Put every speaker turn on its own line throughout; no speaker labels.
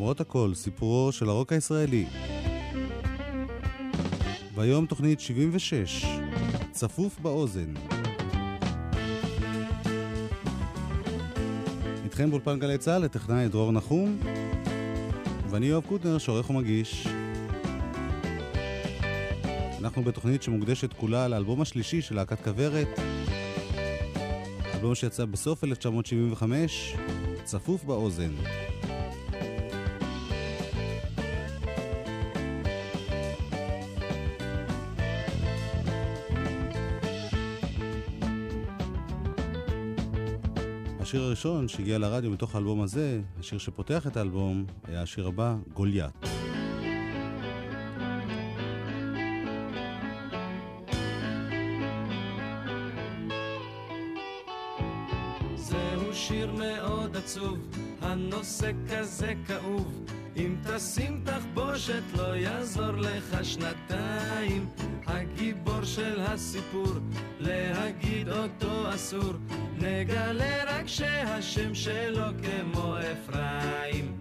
למרות הכל, סיפורו של הרוק הישראלי. והיום תוכנית 76, צפוף באוזן. איתכם באולפן גלי צה"ל, לטכנאי דרור נחום, ואני יואב קוטנר, שעורך ומגיש. אנחנו בתוכנית שמוקדשת כולה לאלבום השלישי של להקת כוורת, אלבום שיצא בסוף 1975, צפוף באוזן. השיר הראשון שהגיע לרדיו מתוך האלבום הזה, השיר שפותח את האלבום, היה השיר הבא, גוליית.
שיר מאוד עצוב, הנושא כזה כאוב. אם תשים תחבושת לא יעזור לך שנתיים. הגיבור של הסיפור, להגיד אותו אסור. נגלה רק שהשם שלו כמו אפרים.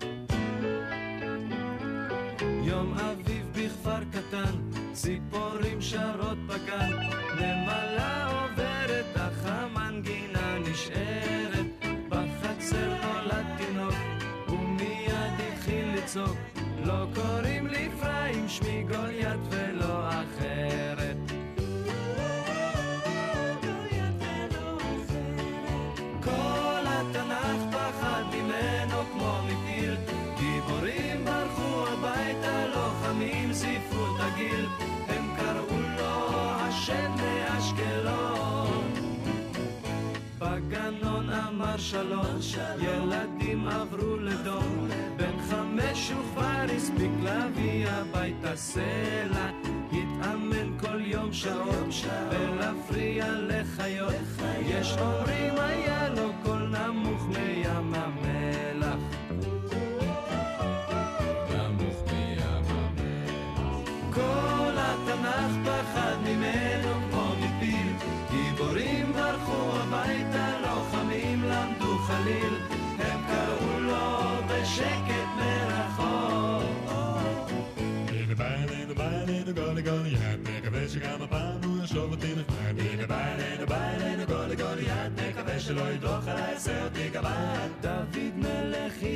יום אביב בכפר קטן, ציפורים שרות בגן, נמלה עוברת, אך המנגינה נשארת. בחצר נולד תינוק, ומיד התחיל לצעוק, לא קוראים לי אפרים, שמי גוליית ולא אחרת. כל התנ"ך פחד ממנו כמו מפיל, גיבורים ברחו הביתה, לוחמים זיפו את הגיל, הם קראו לו השם מאשקלון. בגנון אמר שלום, ילדים עברו הביתה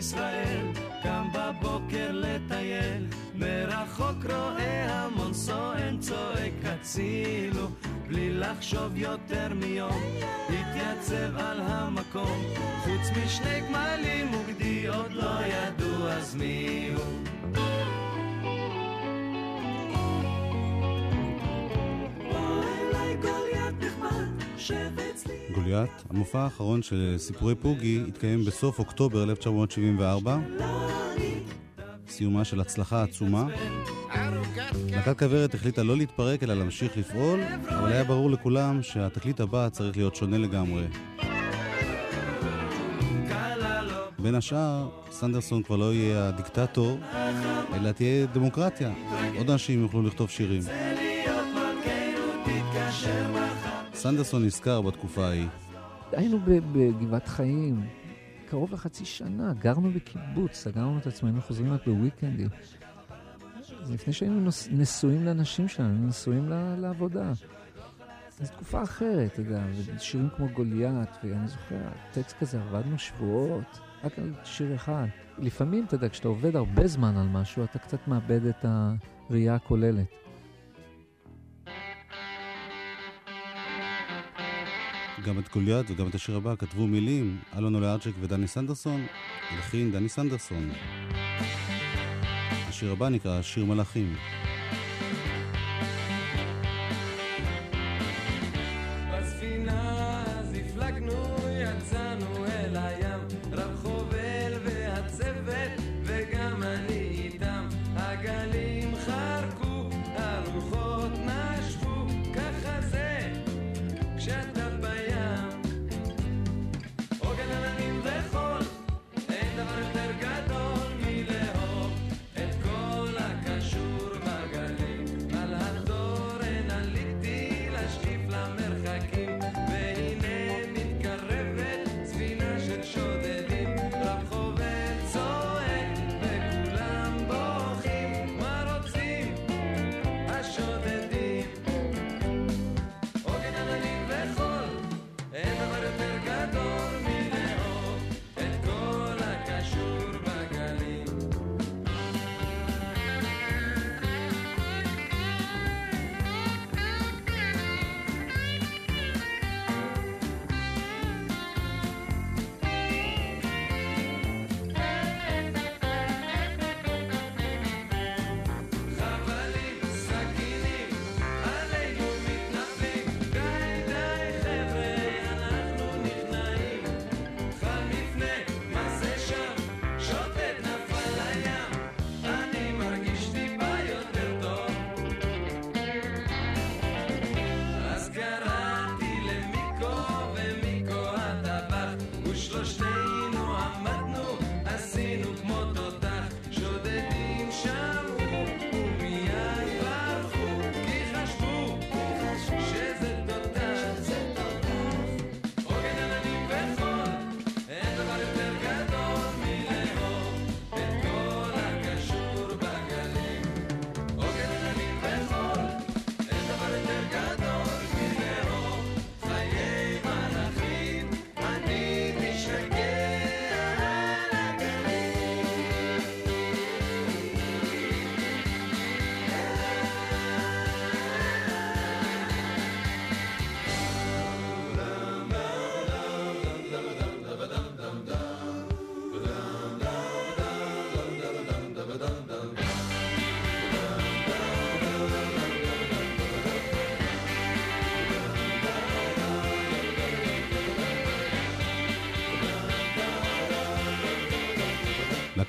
ישראל קם בבוקר לטייל מרחוק רואה המון סואן צועק הצילו בלי לחשוב יותר מיום גוליית,
המופע האחרון של סיפורי פוגי התקיים בסוף אוקטובר 1974, סיומה של הצלחה עצומה. להקת כוורת החליטה לא להתפרק אלא להמשיך לפעול, אבל היה ברור לכולם שהתקליט הבא צריך להיות שונה לגמרי. בין השאר, סנדרסון כבר לא יהיה הדיקטטור, אלא תהיה דמוקרטיה. עוד אנשים יוכלו לכתוב שירים. סנדרסון נזכר בתקופה ההיא.
היינו בגבעת חיים קרוב לחצי שנה, גרנו בקיבוץ, סגרנו את עצמנו, חוזרים רק בוויקנדים. לפני שהיינו נשואים לאנשים שלנו, היינו נשואים לעבודה. זו תקופה אחרת, אתה יודע, ושירים כמו גוליית, ואני זוכר, טקסט כזה, עבדנו שבועות, רק על שיר אחד. לפעמים, אתה יודע, כשאתה עובד הרבה זמן על משהו, אתה קצת מאבד את הראייה הכוללת.
גם את גוליית וגם את השיר הבא כתבו מילים אלון אולארצ'ק ודני סנדרסון, הלחין דני סנדרסון. השיר הבא נקרא שיר מלאכים.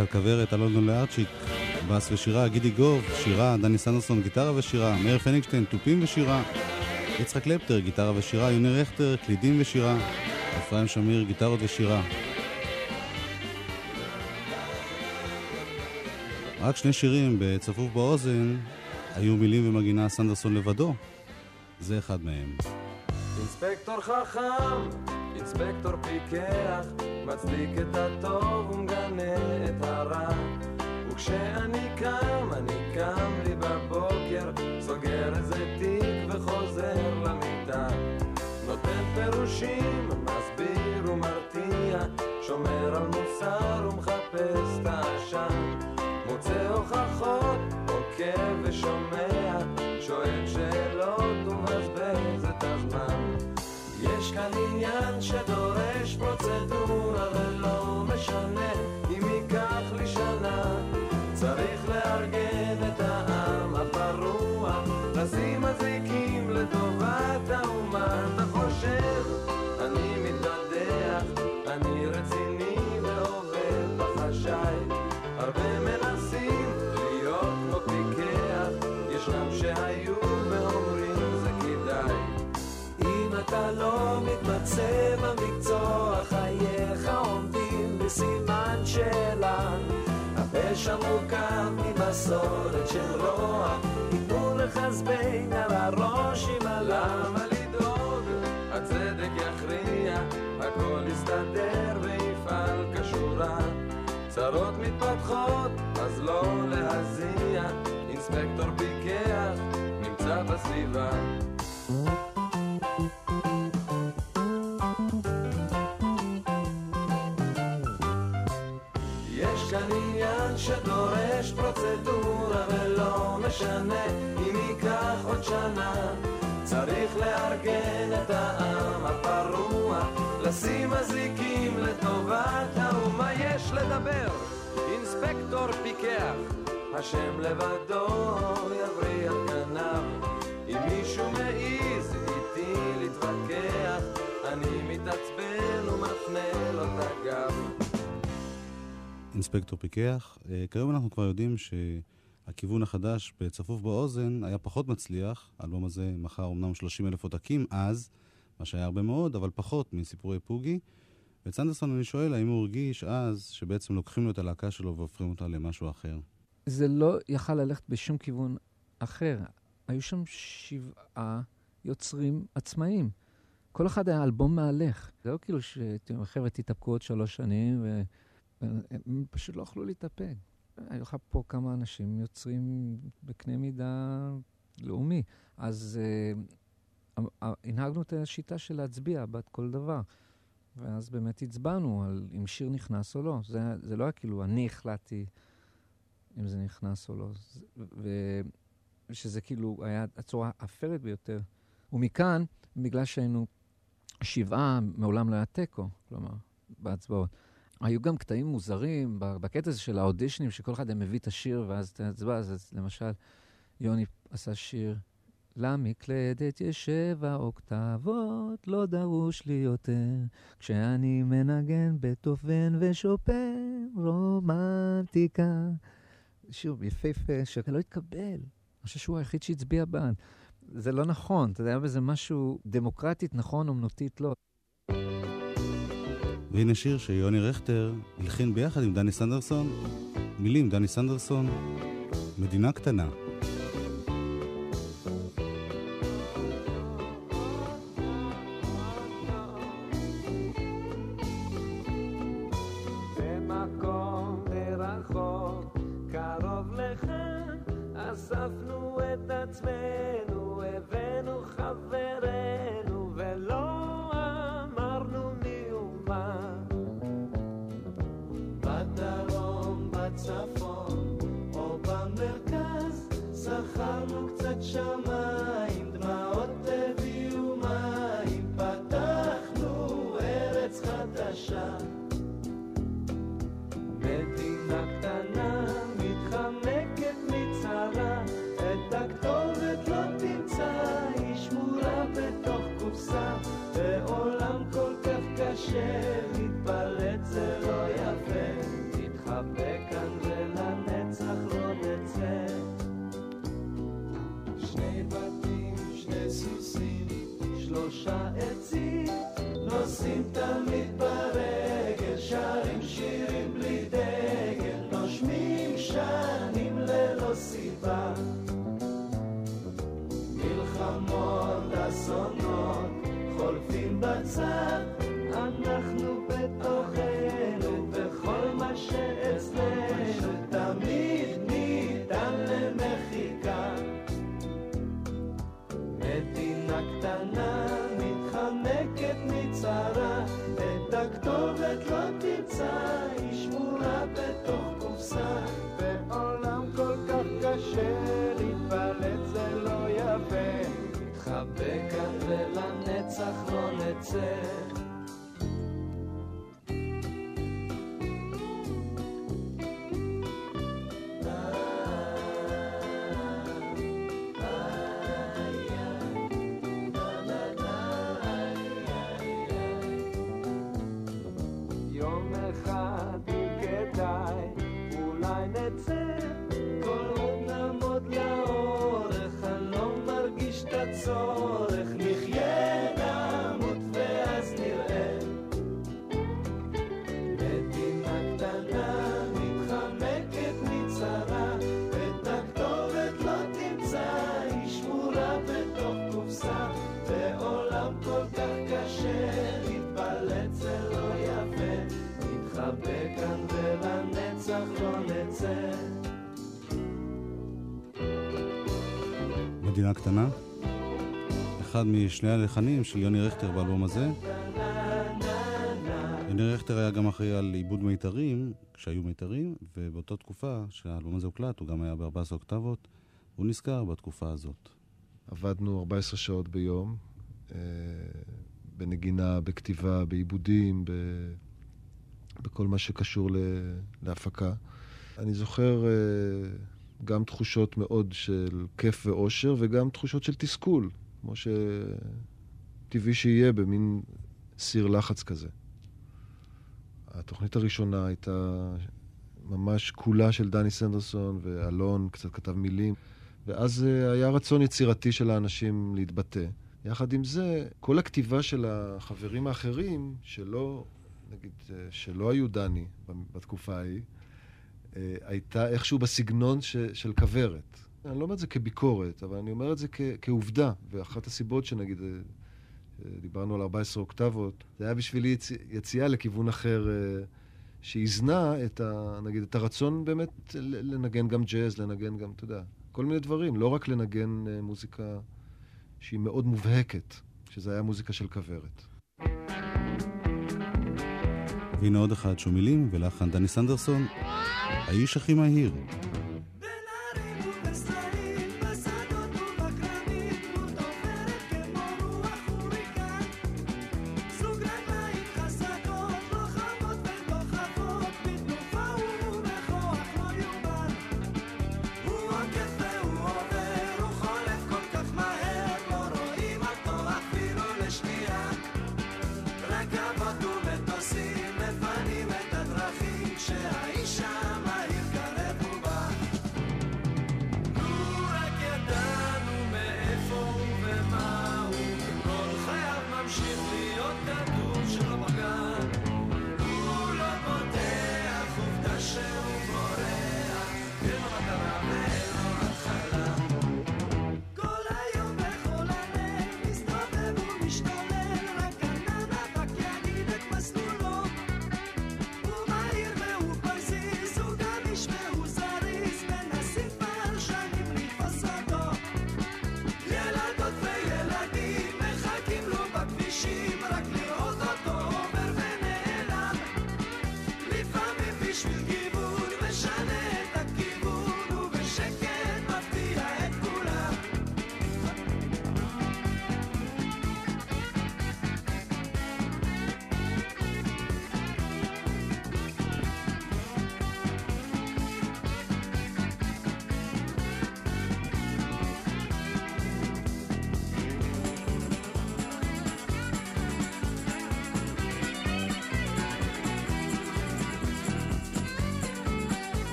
להקת כוורת, אלון לארצ'יק, בס ושירה, גידי גוב, שירה, דני סנדרסון, גיטרה ושירה, מאיר פניגשטיין, תופים ושירה, יצחק קלפטר, גיטרה ושירה, יוני רכטר, קלידים ושירה, אפרים שמיר, גיטרות ושירה. רק שני שירים בצפוף באוזן היו מילים ומגינה סנדרסון לבדו. זה אחד מהם.
אינספקטור חכם, אינספקטור פיקח, מצדיק את הטוב ומגנה את הרע. וכשאני קם, אני קם לי בבוקר, סוגר איזה תיק וחוזר למיטה. נותן פירושים, מסביר ומרתיע, שומר על מוסר ומחפש את העשן. מוצא הוכחות, עוקב ושומע, יש כאן עניין שדורש פרוצדורה ולא משנה אם ייקח לי שנה. צריך לארגן את העם הפרוע, לשים אזיקים לטובת האומה. אתה חושב, מתמצא במקצוע, חייך עומדים בסימן שאלה. הפשע מורכב ממסורת של רוע, ייתנו זבנג על הראש עם הלמה לדאוג, הצדק יכריע, הכל יסתדר ויפעל כשורה. צרות מתפתחות, אז לא להזיע, אינספקטור פיקח, נמצא בסביבה. עוד שנה. צריך לארגן את העם הפרוע לשים אזיקים לטובת האומה יש לדבר? אינספקטור פיקח. השם לבדו יבריח גנב. אם מישהו מעז איתי להתווכח אני מתעצבן ומפנה לו את הגב.
אינספקטור פיקח. אה, כיום אנחנו כבר יודעים שהכיוון החדש בצפוף באוזן היה פחות מצליח. האלבום הזה מכר אמנם 30 אלף עותקים אז, מה שהיה הרבה מאוד, אבל פחות מסיפורי פוגי. ואת סנדרסון אני שואל, האם הוא הרגיש אז שבעצם לוקחים לו את הלהקה שלו והופכים אותה למשהו אחר?
זה לא יכל ללכת בשום כיוון אחר. היו שם שבעה יוצרים עצמאיים. כל אחד היה אלבום מהלך. זה לא כאילו שחבר'ה תתאפקו עוד שלוש שנים והם פשוט לא יכלו להתאפק. היו לך פה כמה אנשים יוצרים בקנה מידה לאומי. אז uh, הנהגנו את השיטה של להצביע בעד כל דבר. ואז באמת הצבענו על אם שיר נכנס או לא. זה, זה לא היה כאילו אני החלטתי אם זה נכנס או לא. ושזה כאילו היה הצורה האפרת ביותר. ומכאן, בגלל שהיינו שבעה, מעולם לא היה תיקו, כלומר, בהצבעות. היו גם קטעים מוזרים בקטע הזה של האודישנים, שכל אחד היה מביא את השיר ואז את ההצבעה. אז למשל, יוני עשה שיר, למקלדת יש שבע אוקטבות, לא דרוש לי יותר. כשאני מנגן בטופן ושופן, רומנטיקה. שיר יפהפה שלא התקבל. אני חושב שהוא היחיד שהצביע בעד. זה לא נכון, אתה יודע, היה בזה משהו דמוקרטית נכון, אומנותית לא.
והנה שיר שיוני רכטר הלחין ביחד עם דני סנדרסון. מילים דני סנדרסון, מדינה קטנה.
מדינה קטנה.
אחד
משני הלחנים של יוני רכטר באלבום הזה. יוני רכטר היה גם אחראי על עיבוד מיתרים, כשהיו מיתרים, ובאותה תקופה שהאלבום הזה הוקלט, הוא גם היה ב-14 אוקטבות. הוא נזכר בתקופה הזאת.
עבדנו 14 שעות ביום, אה, בנגינה, בכתיבה, בעיבודים, ב... בכל מה שקשור. להפקה. אני זוכר אה, גם תחושות מאוד של כיף ואושר וגם תחושות של תסכול, כמו שטבעי שיהיה במין סיר לחץ כזה. התוכנית הראשונה הייתה ממש כולה של דני סנדרסון, ואלון קצת כתב מילים, ואז אה, היה רצון יצירתי של האנשים להתבטא. יחד עם זה, כל הכתיבה של החברים האחרים, שלא, נגיד, אה, שלא היו דני בתקופה ההיא, הייתה איכשהו בסגנון ש, של כוורת. אני לא אומר את זה כביקורת, אבל אני אומר את זה כ, כעובדה. ואחת הסיבות שנגיד, אה, אה, דיברנו על 14 אוקטבות, זה היה בשבילי יצ... יציאה לכיוון אחר, שאיזנה את, ה, נגיד, את הרצון באמת לנגן גם ג'אז, לנגן גם, אתה יודע, כל מיני דברים, לא רק לנגן מוזיקה שהיא מאוד מובהקת, שזה היה מוזיקה של כוורת.
והנה עוד אחד שהוא מילים ולחן דני סנדרסון, האיש הכי מהיר.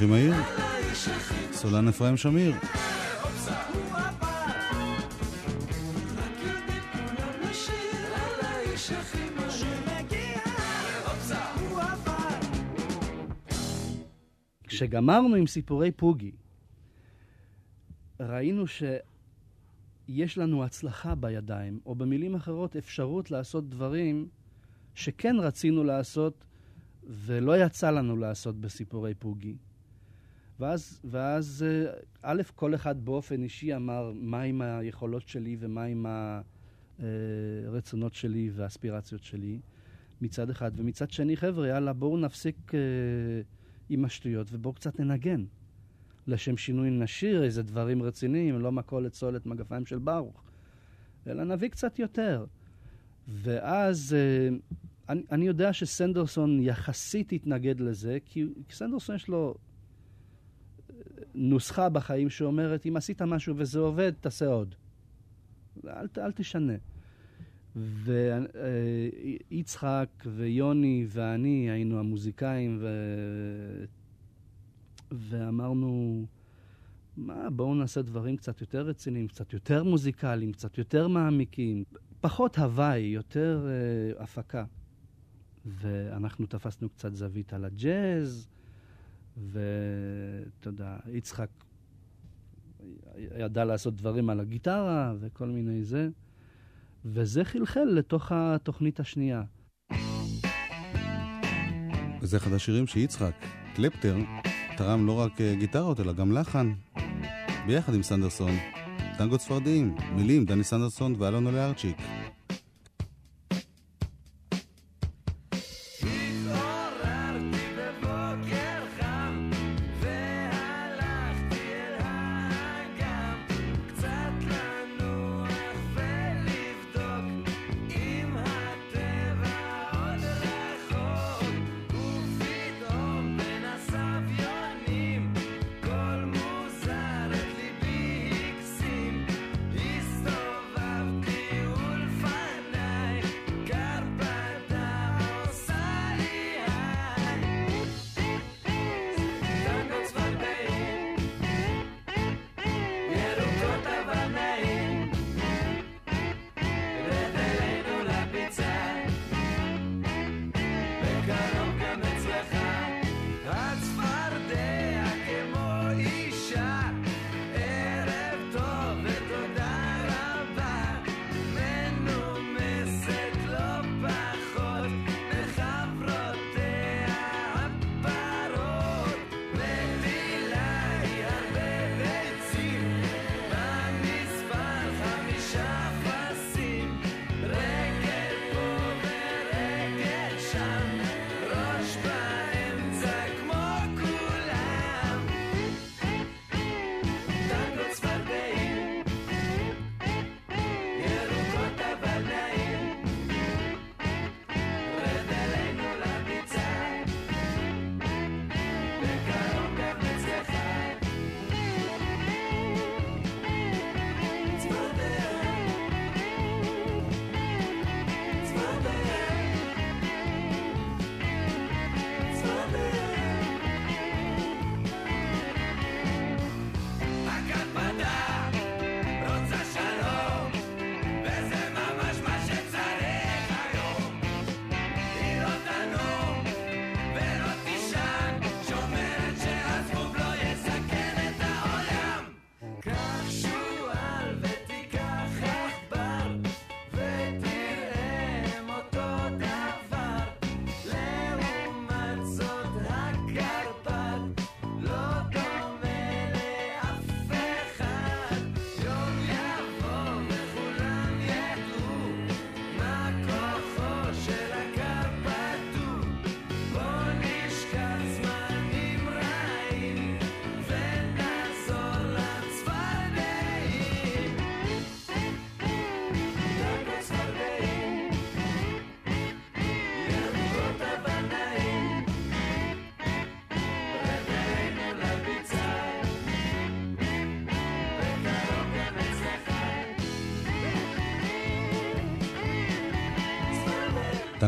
הכי מהיר,
סולן אפרים שמיר.
כשגמרנו עם סיפורי פוגי, ראינו שיש לנו הצלחה בידיים, או במילים אחרות, אפשרות לעשות דברים שכן רצינו לעשות ולא יצא לנו לעשות בסיפורי פוגי. ואז, ואז אה, א', כל אחד באופן אישי אמר מה עם היכולות שלי ומה עם הרצונות שלי והאספירציות שלי, מצד אחד. ומצד שני, חבר'ה, יאללה, בואו נפסיק אה, עם השטויות ובואו קצת ננגן. לשם שינוי נשיר איזה דברים רציניים, לא מכולת סולת מגפיים של ברוך, אלא נביא קצת יותר. ואז אה, אני, אני יודע שסנדרסון יחסית התנגד לזה, כי סנדרסון יש לו אה, נוסחה בחיים שאומרת, אם עשית משהו וזה עובד, תעשה עוד. אל, אל תשנה. ויצחק ויוני ואני היינו המוזיקאים, ו... ואמרנו, מה, בואו נעשה דברים קצת יותר רציניים, קצת יותר מוזיקליים, קצת יותר מעמיקים. פחות הוואי, יותר uh, הפקה. ואנחנו תפסנו קצת זווית על הג'אז, ואתה יודע, יצחק ידע לעשות דברים על הגיטרה וכל מיני זה, וזה חלחל לתוך התוכנית השנייה.
וזה אחד השירים שיצחק קלפטר תרם לא רק אה, גיטרות, אלא גם לחן, ביחד עם סנדרסון. טנגות ספרדיים, מילים, דני סנדרסון ואלון אוליארצ'יק.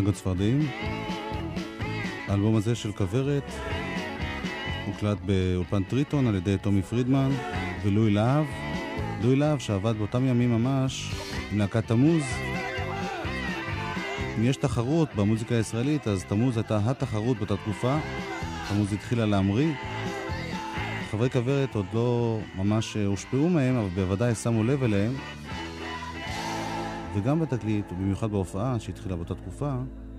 טנגו צפרדעים. האלבום הזה של כוורת הוקלט באולפן טריטון על ידי טומי פרידמן ולואי להב. לואי להב שעבד באותם ימים ממש עם להקת תמוז. אם יש תחרות במוזיקה הישראלית, אז תמוז הייתה התחרות באותה תקופה. תמוז התחילה להמריא. חברי כוורת עוד לא ממש הושפעו מהם, אבל בוודאי שמו לב אליהם. וגם בתקליט, ובמיוחד בהופעה שהתחילה באותה תקופה,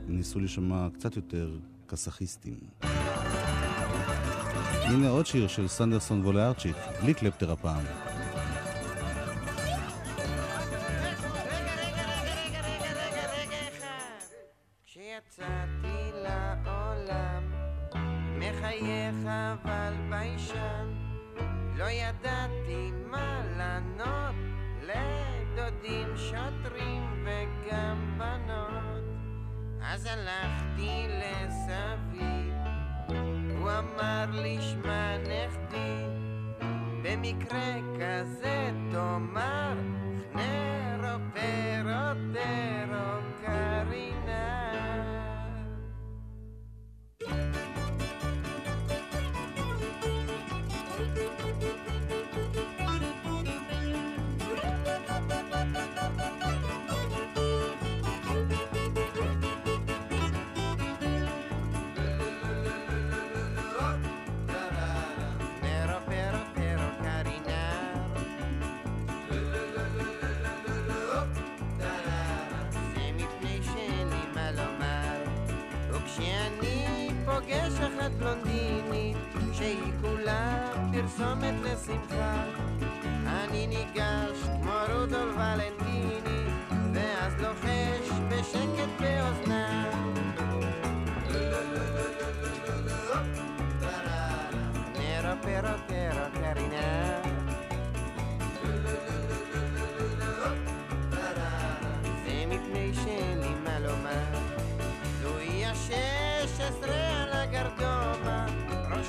ניסו להישמע קצת יותר קסאכיסטים. הנה עוד שיר של סנדרסון וולארצ'יק, בלי קלפטר הפעם.
במקרה כזה תאמר חנרו פרו טרו קרינה. שהיא כולה פרסומת לשמחה. אני ניגש כמו רודול ולנטיני ואז לוחש בשקט באוזנה. Nero pero pero carina זה מפני שאין לי מה לומר. לואי השש עשרה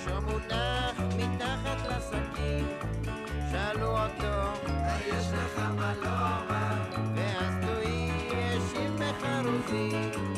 ראשו מונח מתחת לסכין שאלו אותו יש לך מה לומר ואז לואי השיב בחרוזים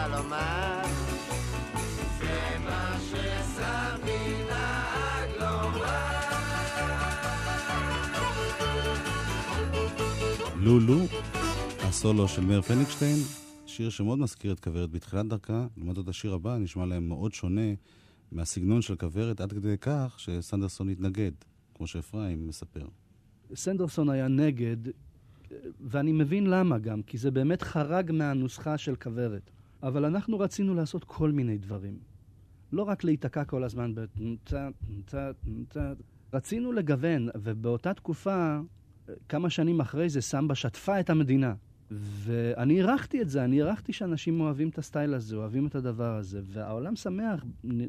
מה לומר. זה מה שסבי נהג לומר.
לולו, הסולו של מאיר פניגשטיין, שיר שמאוד מזכיר את כוורת בתחילת דרכה. לעומת זאת השיר הבא נשמע להם מאוד שונה מהסגנון של כוורת, עד כדי כך שסנדרסון התנגד, כמו שאפרים מספר.
סנדרסון היה נגד, ואני מבין למה גם, כי זה באמת חרג מהנוסחה של כוורת. אבל אנחנו רצינו לעשות כל מיני דברים. לא רק להיתקע כל הזמן ב... רצינו לגוון, ובאותה תקופה, כמה שנים אחרי זה, סמבה שטפה את המדינה. ואני הערכתי את זה, אני הערכתי שאנשים אוהבים את הסטייל הזה, אוהבים את הדבר הזה. והעולם שמח,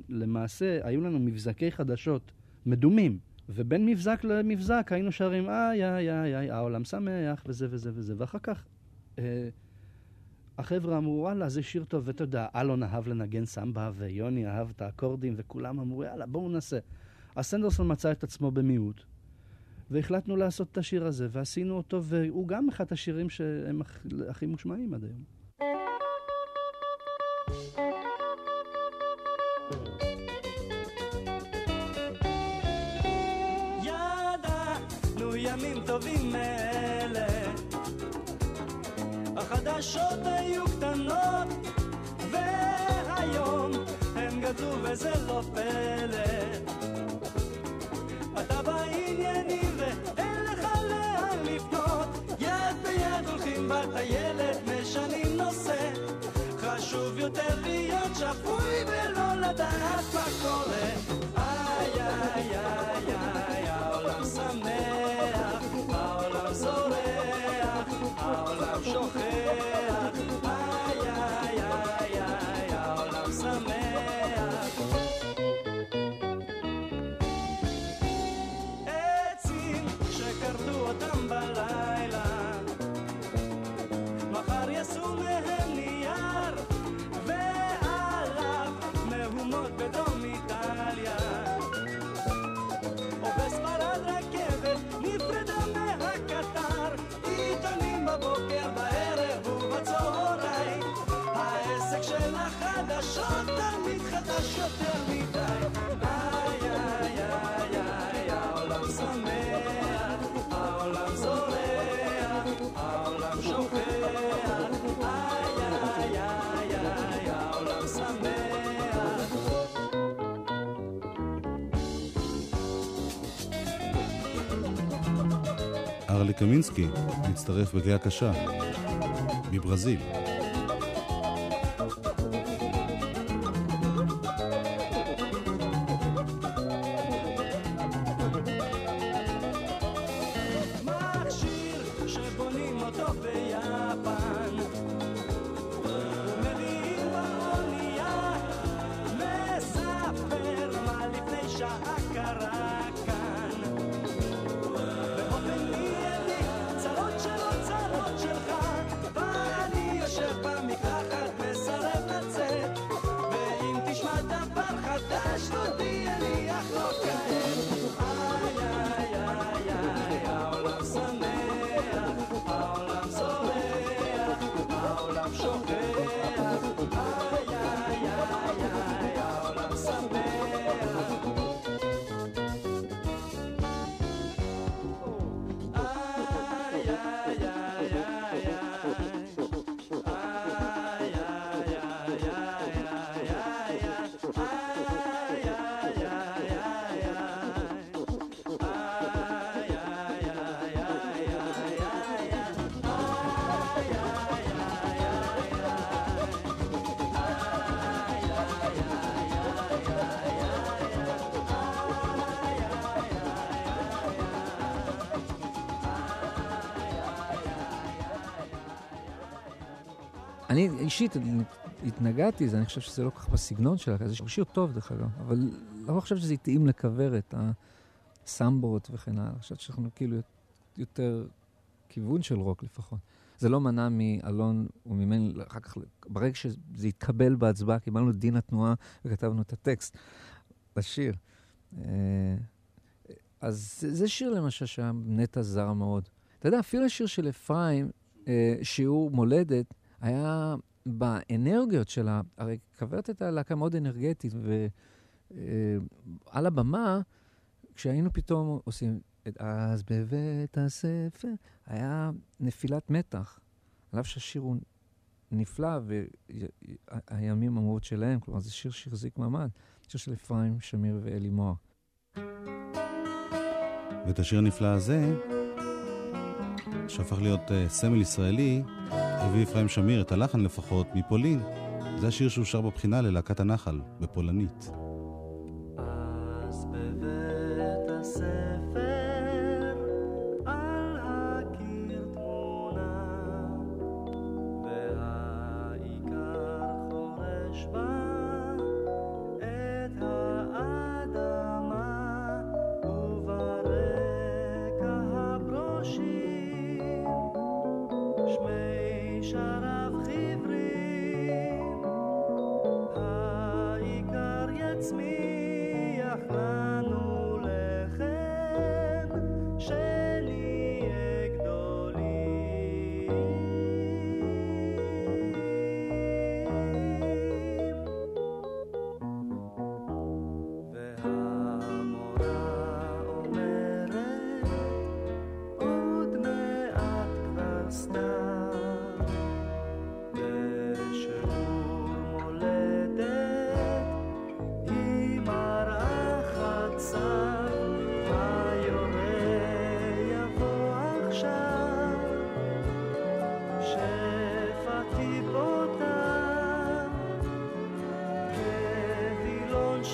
למעשה, היו לנו מבזקי חדשות מדומים. ובין מבזק למבזק היינו שרים, איי, איי, איי, איי, העולם שמח, וזה וזה וזה. ואחר כך אה, החבר'ה אמרו, וואלה, זה שיר טוב, ואתה יודע, אלון אהב לנגן סמבה, ויוני אהב את האקורדים, וכולם אמרו, יאללה, בואו נעשה. אז סנדרסון מצא את עצמו במיעוט, והחלטנו לעשות את השיר הזה, ועשינו אותו, והוא גם אחד השירים שהם הכ- הכי מושמעים עד היום.
ימים טובים מאלה החדשות היו קטנות והיום הם גדלו וזה לא פלא. אתה בעניינים ואין לך לאן לפנות יד ביד הולכים בטיילת משנים נושא. חשוב יותר להיות שפוי ולא לדעת מה קורה
קמינסקי מצטרף בגאה קשה, מברזיל.
אני אישית התנגדתי לזה, אני חושב שזה לא כל כך בסגנון שלה, זה שיר טוב דרך אגב, אבל לא חושב שזה התאים לכוורת, הסמבות וכן הלאה. אני חושב שאנחנו כאילו יותר כיוון של רוק לפחות. זה לא מנע מאלון וממני, אחר כך, ברגע שזה התקבל בהצבעה, קיבלנו דין התנועה וכתבנו את הטקסט לשיר. אה, אז זה, זה שיר למשל שהיה נטע זר מאוד. אתה יודע, אפילו השיר של אפרים, אה, שיעור מולדת, היה באנרגיות שלה, הרי כוורת הייתה להקה מאוד אנרגטית, ועל הבמה, כשהיינו פתאום עושים אז בבית הספר, היה נפילת מתח. על אף שהשיר הוא נפלא, והימים המאוד שלהם, כלומר זה שיר שהחזיק מעמד, שיר של אפרים שמיר ואלי מוהר.
ואת השיר הנפלא הזה, שהפך להיות uh, סמל ישראלי, הביא אפרים שמיר, את הלחן לפחות, מפולין. זה השיר שאושר בבחינה ללהקת הנחל, בפולנית.
אז בבית הספר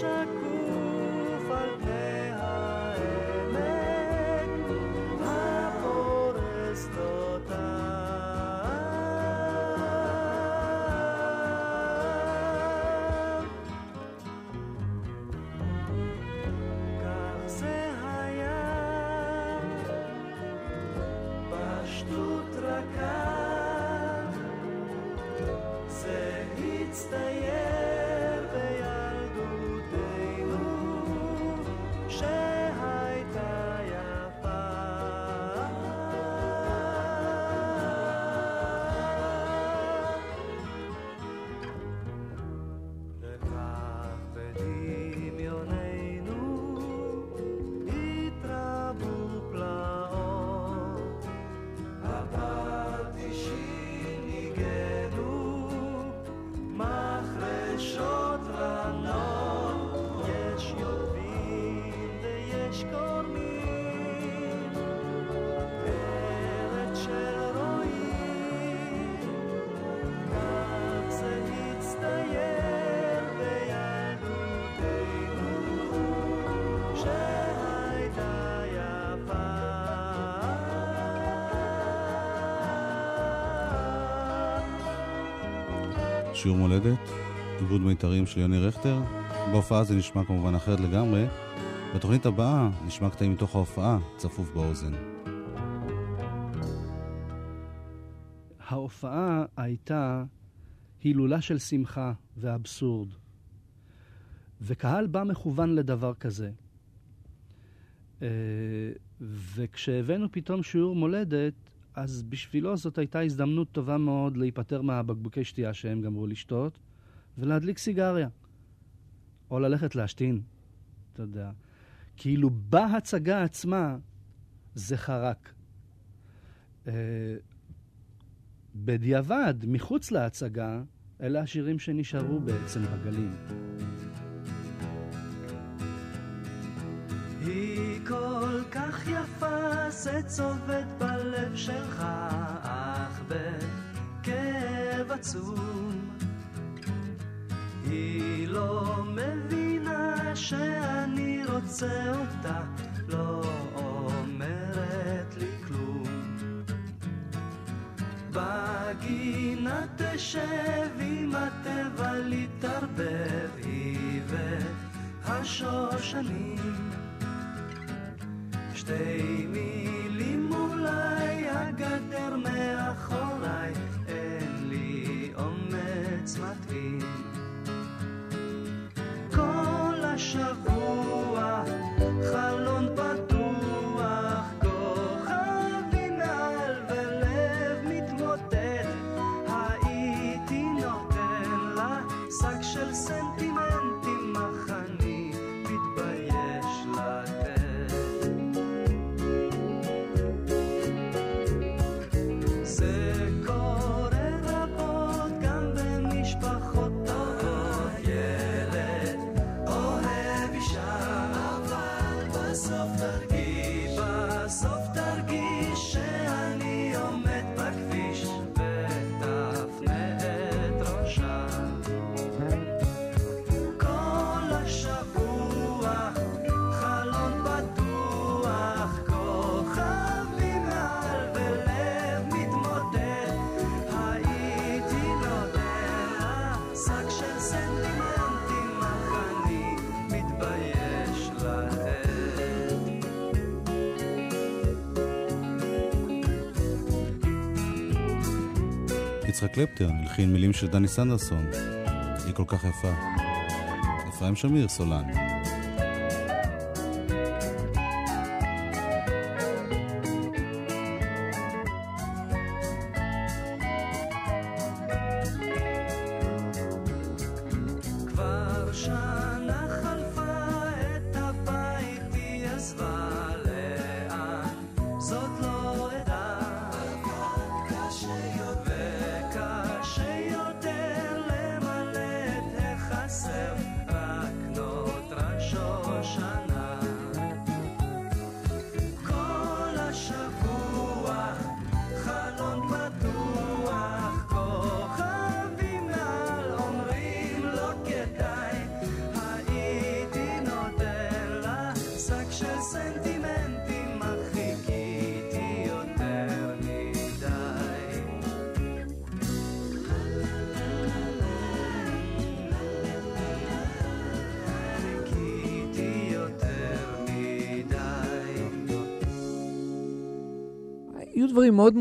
Russia.
שיעור מולדת, עיבוד מיתרים של יוני רכטר. בהופעה זה נשמע כמובן אחרת לגמרי. בתוכנית הבאה נשמע קטעים מתוך ההופעה, צפוף באוזן.
ההופעה הייתה הילולה של שמחה ואבסורד. וקהל בא מכוון לדבר כזה. אה, וכשהבאנו פתאום שיעור מולדת, אז בשבילו זאת הייתה הזדמנות טובה מאוד להיפטר מהבקבוקי שתייה שהם גמרו לשתות, ולהדליק סיגריה. או ללכת להשתין, אתה יודע. כאילו בהצגה עצמה זה חרק. אה, בדיעבד, מחוץ להצגה, אלה השירים שנשארו בעצם בגלים.
היא כל כך יפה, זה צובט בלב שלך, אך בכאב עצום. היא לא מבינה שאני רוצה אותה, לא אומרת לי כלום. בגינה תשב עם הטבע להתערבב, היא והשושנים. שתי מילים אולי, הגדר מאחוריי, אין לי אומץ מתאים. כל השבוע חלון
יצחק קלפטר, הלחין מילים של דני סנדרסון. היא כל כך יפה. אפרים שמיר, סולן.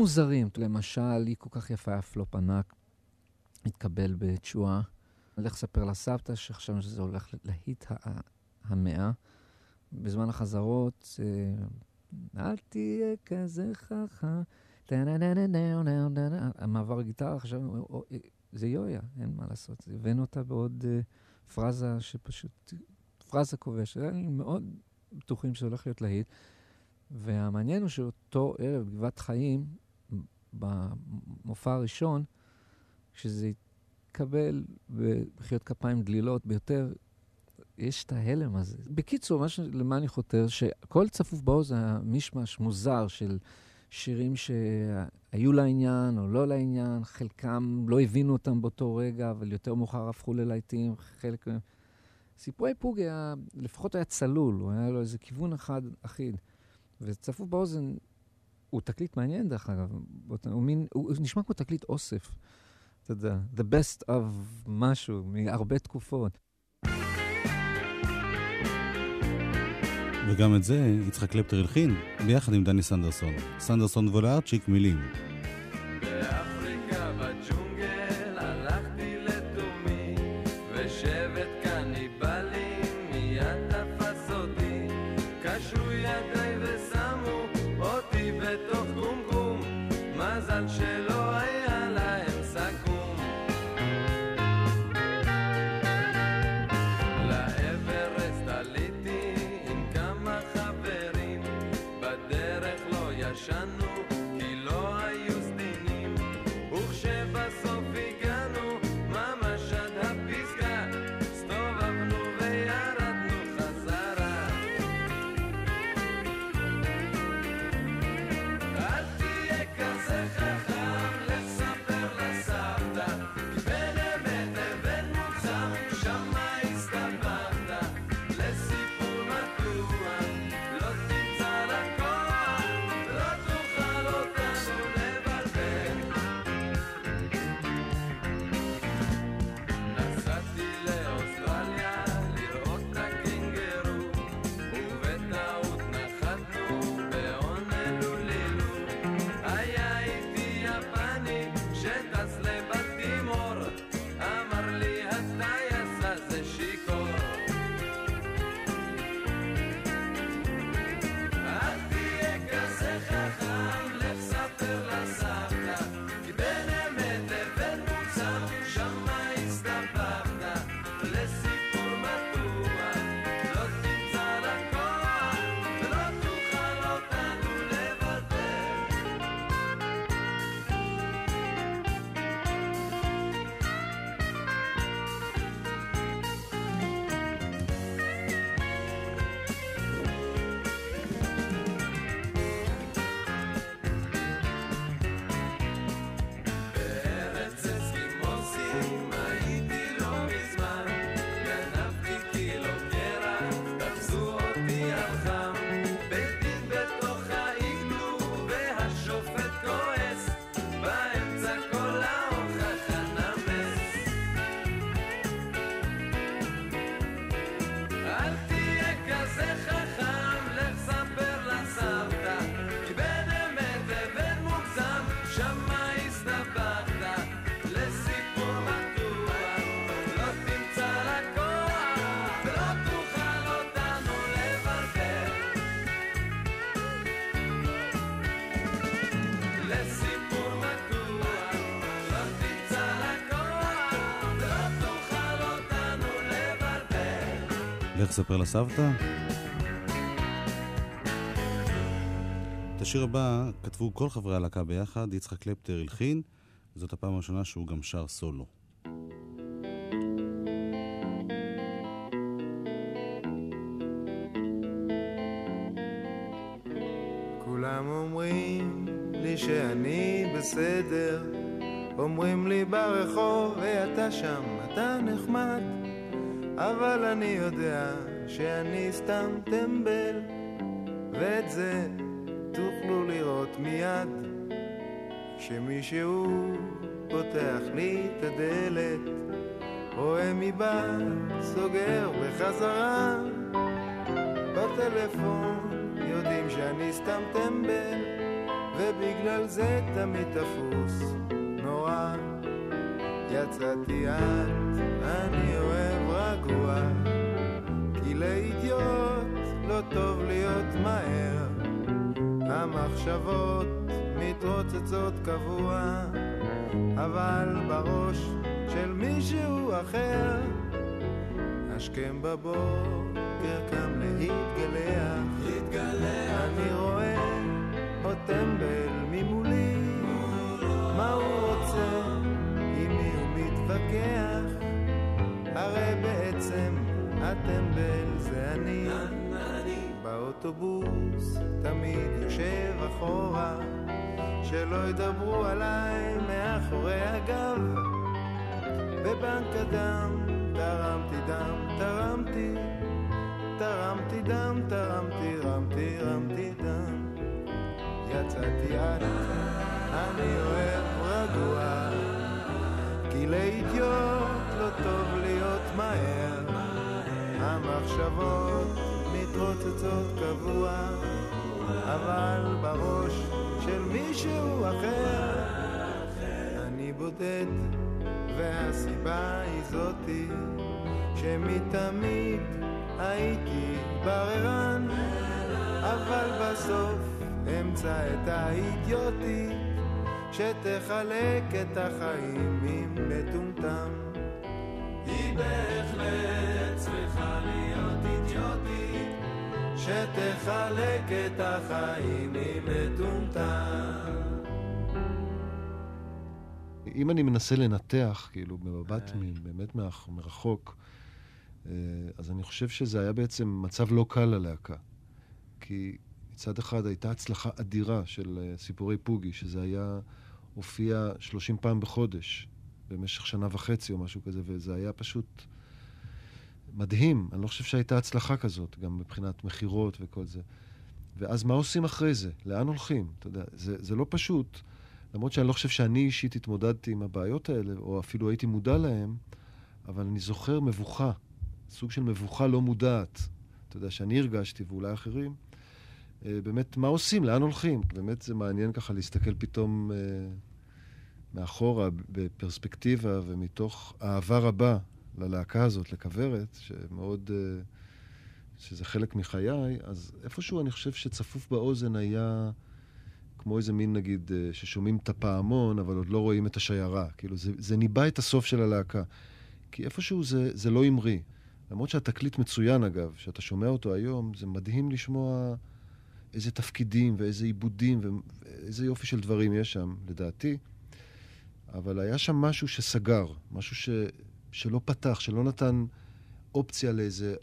מוזרים. למשל, היא כל כך יפה, היה פלופ ענק, התקבל בתשואה. לך ספר לסבתא שחשבנו שזה הולך להיט המאה. בזמן החזרות, אה, אל תהיה כזה חכם. המעבר גיטרה, חשבנו, "או, אה, זה יויה, אין מה לעשות. הבאנו אותה בעוד אה, פרזה שפשוט, פרזה כובשת. היינו מאוד בטוחים שזה הולך להיות להיט. והמעניין הוא שאותו ערב, גבעת חיים, במופע הראשון, שזה התקבל במחיאות כפיים דלילות ביותר, יש את ההלם הזה. בקיצור, מה ש... למה אני חותר? שכל צפוף באוזן היה מישמש מוזר של שירים שהיו לעניין או לא לעניין, חלקם לא הבינו אותם באותו רגע, אבל יותר מאוחר הפכו ללהיטים, חלק מהם... סיפורי פוג היה, לפחות היה צלול, הוא היה לו איזה כיוון אחד אחיד. וצפוף באוזן הוא תקליט מעניין, דרך אגב. הוא, מין, הוא נשמע כמו תקליט אוסף. אתה יודע, the best of משהו, מהרבה תקופות.
וגם את זה יצחק קלפטר הלחין, ביחד עם דני סנדרסון. סנדרסון וולארצ'יק מילים. לך ספר לסבתא. את השיר הבא כתבו כל חברי הלהקה ביחד, יצחק קלפטר הלחין, זאת הפעם הראשונה שהוא גם שר סולו.
כולם אומרים לי שאני בסדר, אומרים לי ברחוב, היי אתה שם, אתה נחמד, אבל אני יודע שאני סתם טמבל, ואת זה תוכלו לראות מיד, כשמישהו פותח לי את הדלת, רואה מבעד, סוגר בחזרה, בטלפון יודעים שאני סתם טמבל ובגלל זה תמיד תפוס. נורא יצאתי את, אני אוהב רגוע, כי לאידיוט לא טוב להיות מהר. המחשבות מתרוצצות קבוע, אבל בראש של מישהו אחר, השכם בבוקר קם להתגלח, להתגלח. אני רואה עוד טמבל ממולי, מה הוא רוצה, עם מי הוא מתווכח, הרי בעצם הטמבל זה אני. באוטובוס תמיד יושב אחורה, שלא ידברו עליי מאחורי הגב. בבנק הדם תרמתי דם, תרמתי, תרמתי דם, תרמתי, רמתי, רמתי דם. יצאתי את, אני אוהב רגוע, כי לאידיוט לא טוב להיות מהר. המחשבות מתרוצצות קבוע, אבל בראש של מישהו אחר אני בודד, והסיבה היא זאתי שמתמיד הייתי בררן, אבל בסוף אמצא את האידיוטית שתחלק את החיים עם מטומטם. היא בהחלט צריכה להיות אידיוטית שתחלק את החיים עם מטומטם.
אם אני מנסה לנתח, כאילו, במבט מ- באמת מאח- מרחוק, אה, אז אני חושב שזה היה בעצם מצב לא קל ללהקה. כי מצד אחד הייתה הצלחה אדירה של אה, סיפורי פוגי, שזה היה, הופיע 30 פעם בחודש, במשך שנה וחצי או משהו כזה, וזה היה פשוט מדהים. אני לא חושב שהייתה הצלחה כזאת, גם מבחינת מכירות וכל זה. ואז מה עושים אחרי זה? לאן הולכים? אתה יודע, זה, זה לא פשוט. למרות שאני לא חושב שאני אישית התמודדתי עם הבעיות האלה, או אפילו הייתי מודע להן, אבל אני זוכר מבוכה, סוג של מבוכה לא מודעת. אתה יודע, שאני הרגשתי, ואולי אחרים. אה, באמת, מה עושים? לאן הולכים? באמת זה מעניין ככה להסתכל פתאום אה, מאחורה, בפרספקטיבה, ומתוך אהבה רבה ללהקה הזאת, לכוורת, שמאוד... אה, שזה חלק מחיי, אז איפשהו אני חושב שצפוף באוזן היה כמו איזה מין, נגיד, אה, ששומעים את הפעמון, אבל עוד לא רואים את השיירה. כאילו, זה, זה ניבא את הסוף של הלהקה. כי איפשהו זה, זה לא המריא. למרות שהתקליט מצוין, אגב, שאתה שומע אותו היום, זה מדהים לשמוע איזה תפקידים ואיזה עיבודים ואיזה יופי של דברים יש שם, לדעתי. אבל היה שם משהו שסגר, משהו ש, שלא פתח, שלא נתן אופציה לאיזה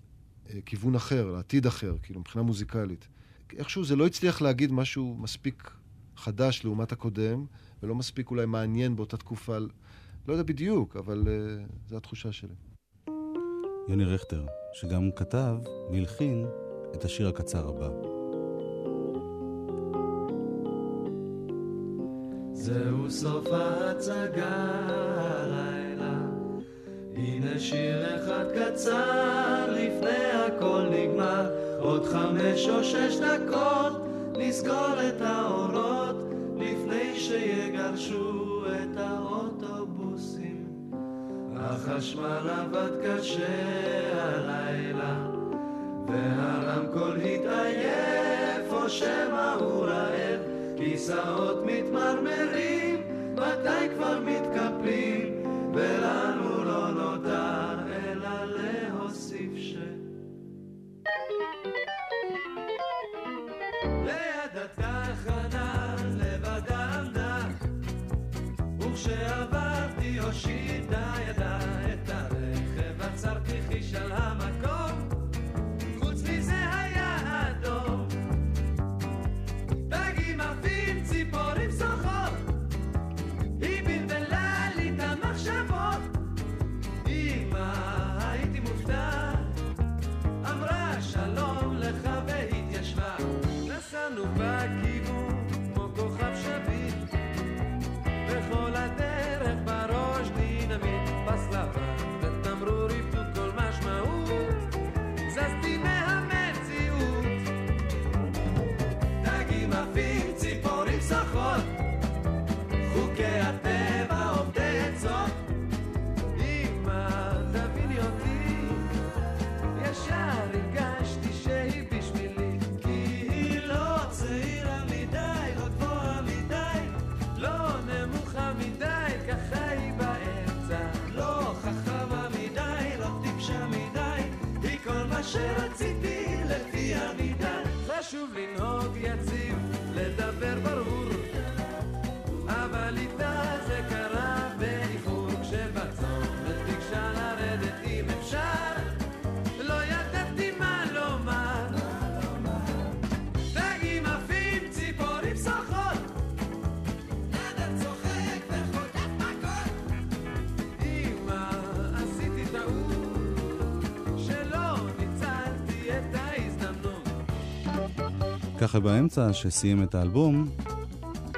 אה, כיוון אחר, לעתיד אחר, כאילו, מבחינה מוזיקלית. איכשהו זה לא הצליח להגיד משהו מספיק חדש לעומת הקודם, ולא מספיק אולי מעניין באותה תקופה. לא יודע בדיוק, אבל uh, זו התחושה שלי.
יוני רכטר, שגם כתב והלחין את השיר הקצר הבא.
זהו סוף ההצגה הנה שיר אחד קצר לפני הכל נגמר, עוד חמש או שש דקות נסגור את האורות לפני שיגרשו את האוטובוסים. החשמל עבד קשה הלילה, והרמקול התעייף או שמא הוא רעב, כיסאות מתמרמרים, מתי כבר מתקפלים, וככה באמצע, שסיים את האלבום,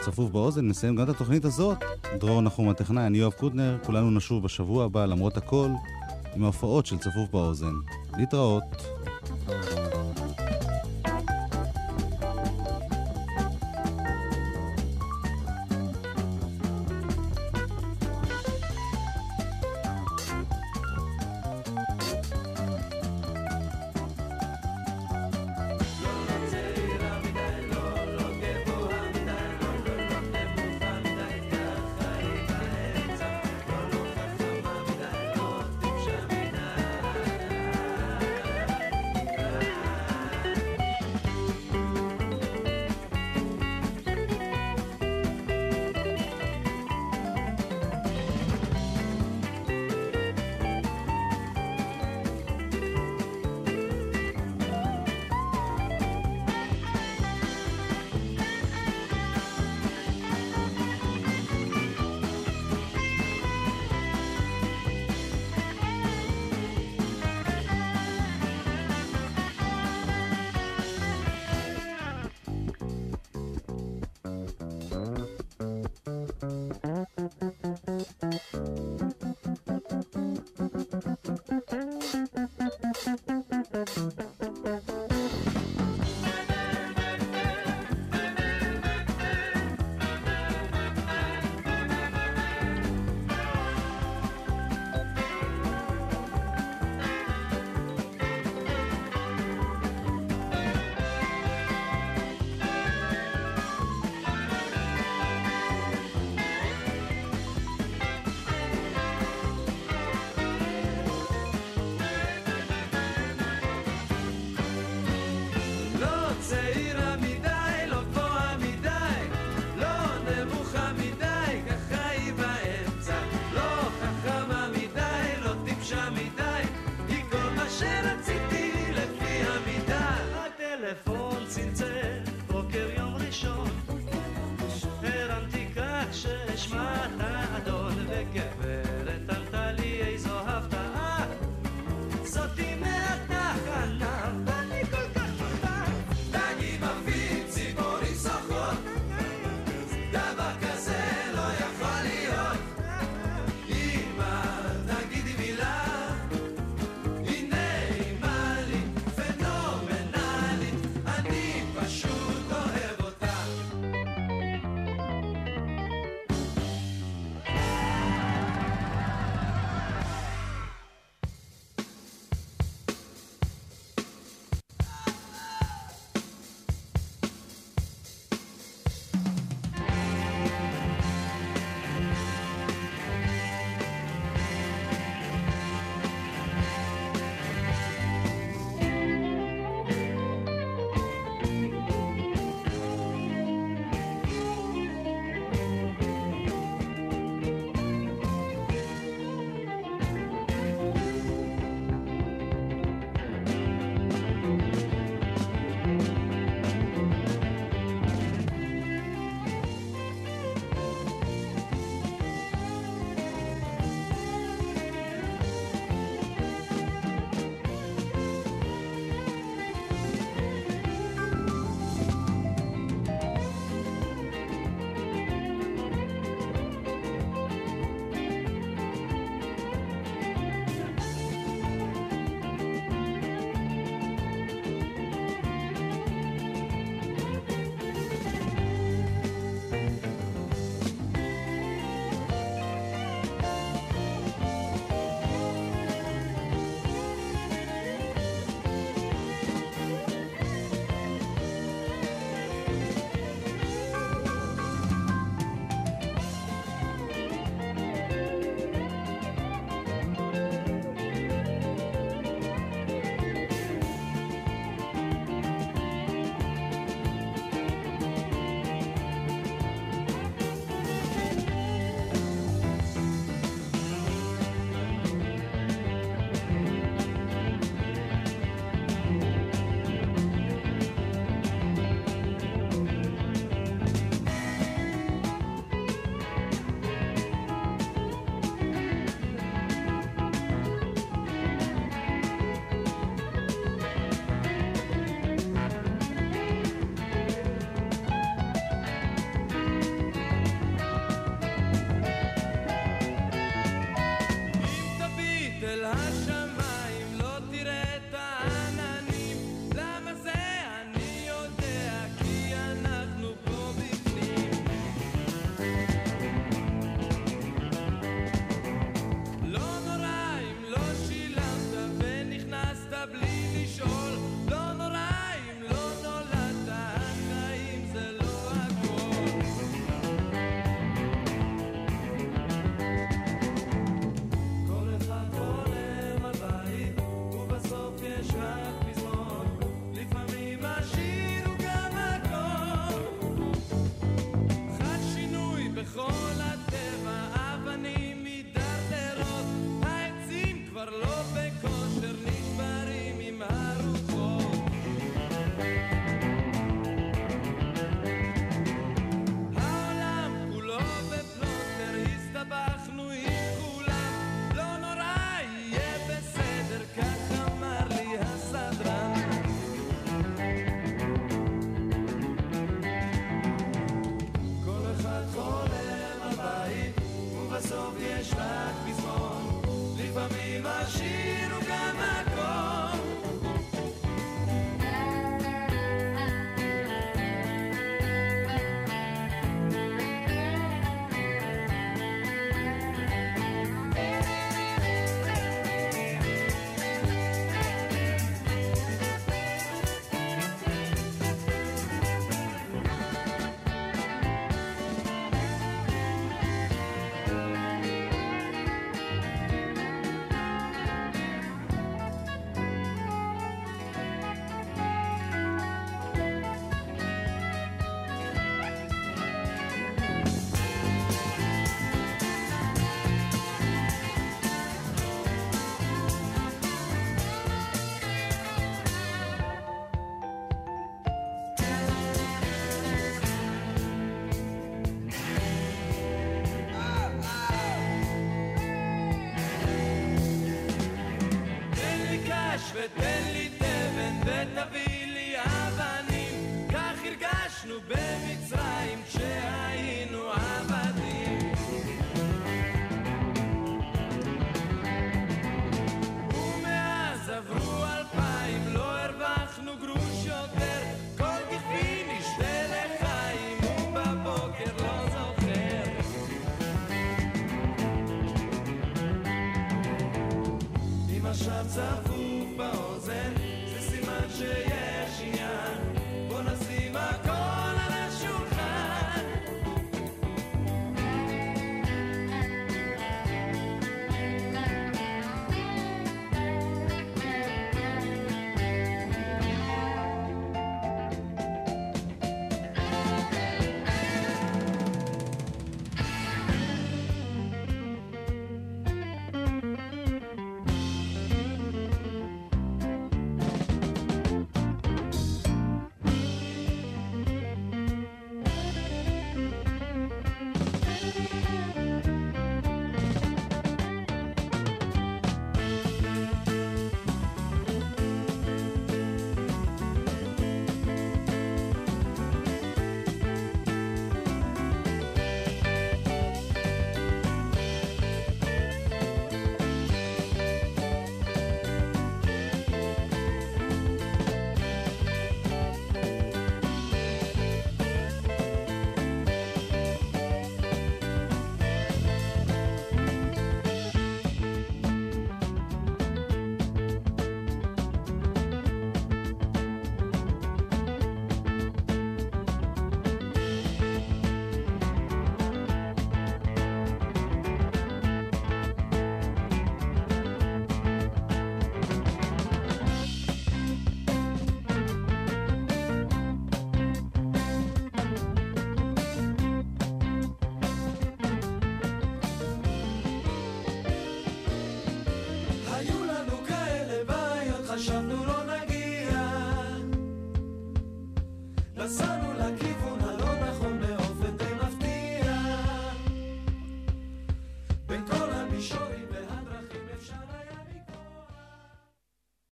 צפוף באוזן, נסיים גם את התוכנית הזאת. דרור נחום הטכנאי, אני יואב קוטנר, כולנו נשוב בשבוע הבא, למרות הכל, עם ההופעות של צפוף באוזן. להתראות.